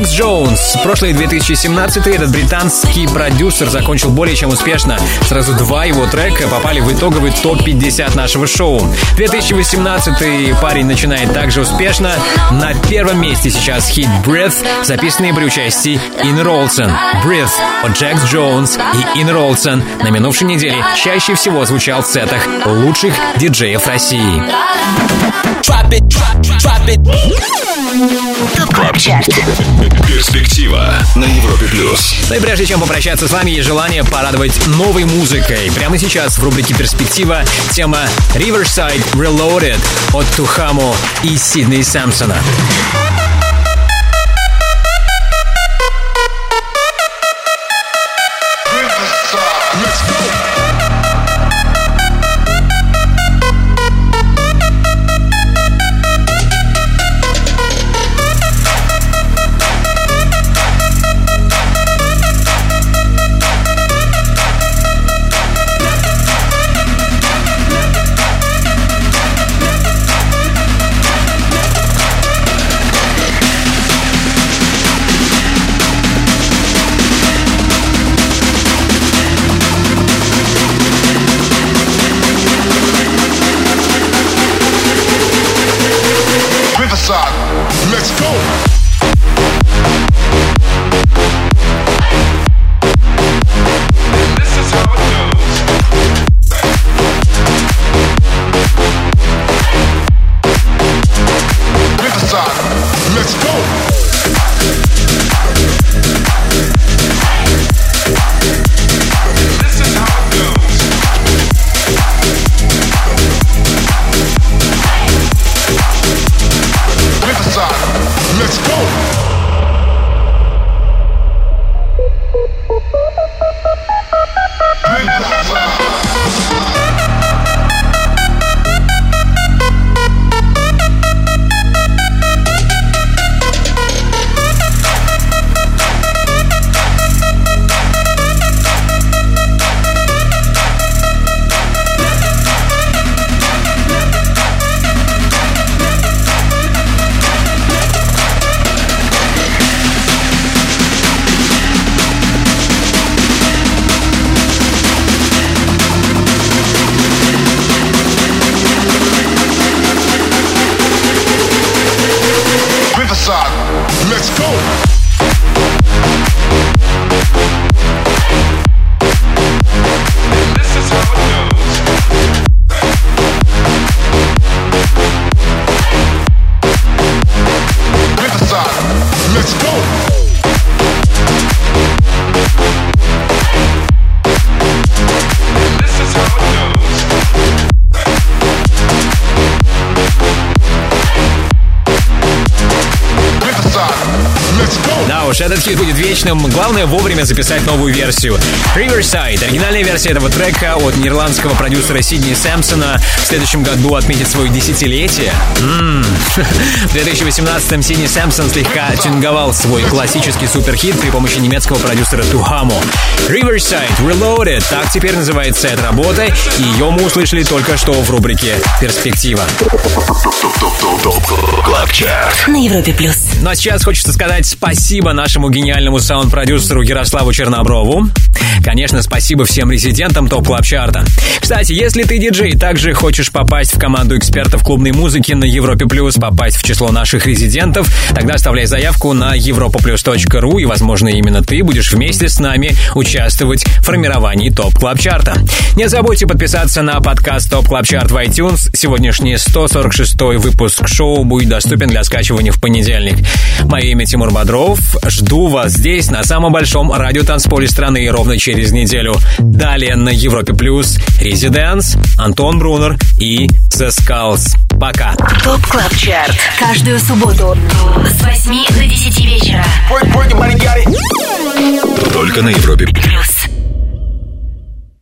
Джекс Джонс. Прошлый 2017 этот британский продюсер закончил более чем успешно. Сразу два его трека попали в итоговый топ-50 нашего шоу. 2018 парень начинает также успешно. На первом месте сейчас хит Breath, записанный при участии Ин Ролсон. Breath от Джекс Джонс и Ин Ролсон на минувшей неделе чаще всего звучал в сетах лучших диджеев России.
КЛАБ ЧАРТ. Перспектива на Европе Плюс.
Ну и прежде чем попрощаться с вами, есть желание порадовать новой музыкой. Прямо сейчас в рубрике «Перспектива» тема Riverside Reloaded от Тухаму и Сидней Самсона. Вечным. Главное вовремя записать новую версию. Riverside. Оригинальная версия этого трека от нидерландского продюсера Сидни Сэмпсона в следующем году отметит свое десятилетие. М-м. В 2018-м Сидни Сэмпсон слегка тюнговал свой классический суперхит при помощи немецкого продюсера Тухамо. Riverside Reloaded. Так теперь называется эта работа. И ее мы услышали только что в рубрике «Перспектива».
На Европе плюс.
Ну а сейчас хочется сказать спасибо нашему гениальному саунд-продюсеру Ярославу Черноброву. Конечно, спасибо всем резидентам Top Club Chart а. Кстати, если ты диджей и также хочешь попасть в команду экспертов клубной музыки на Европе Плюс, попасть в число наших резидентов, тогда оставляй заявку на europaplus.ru и, возможно, именно ты будешь вместе с нами участвовать в формировании Top Club Chart а. Не забудьте подписаться на подкаст Top Club Chart в iTunes. Сегодняшний 146 выпуск шоу будет доступен для скачивания в понедельник. Мое имя Тимур Бодров. Жду вас здесь, на самом большом радиотанцполе страны, ровно через неделю. Далее на Европе Плюс ResiDANCE, Антон Брунер и The Skulls. Пока.
Top Club Chart. Каждую субботу с 8 до 10 вечера.
Только на Европе
Плюс.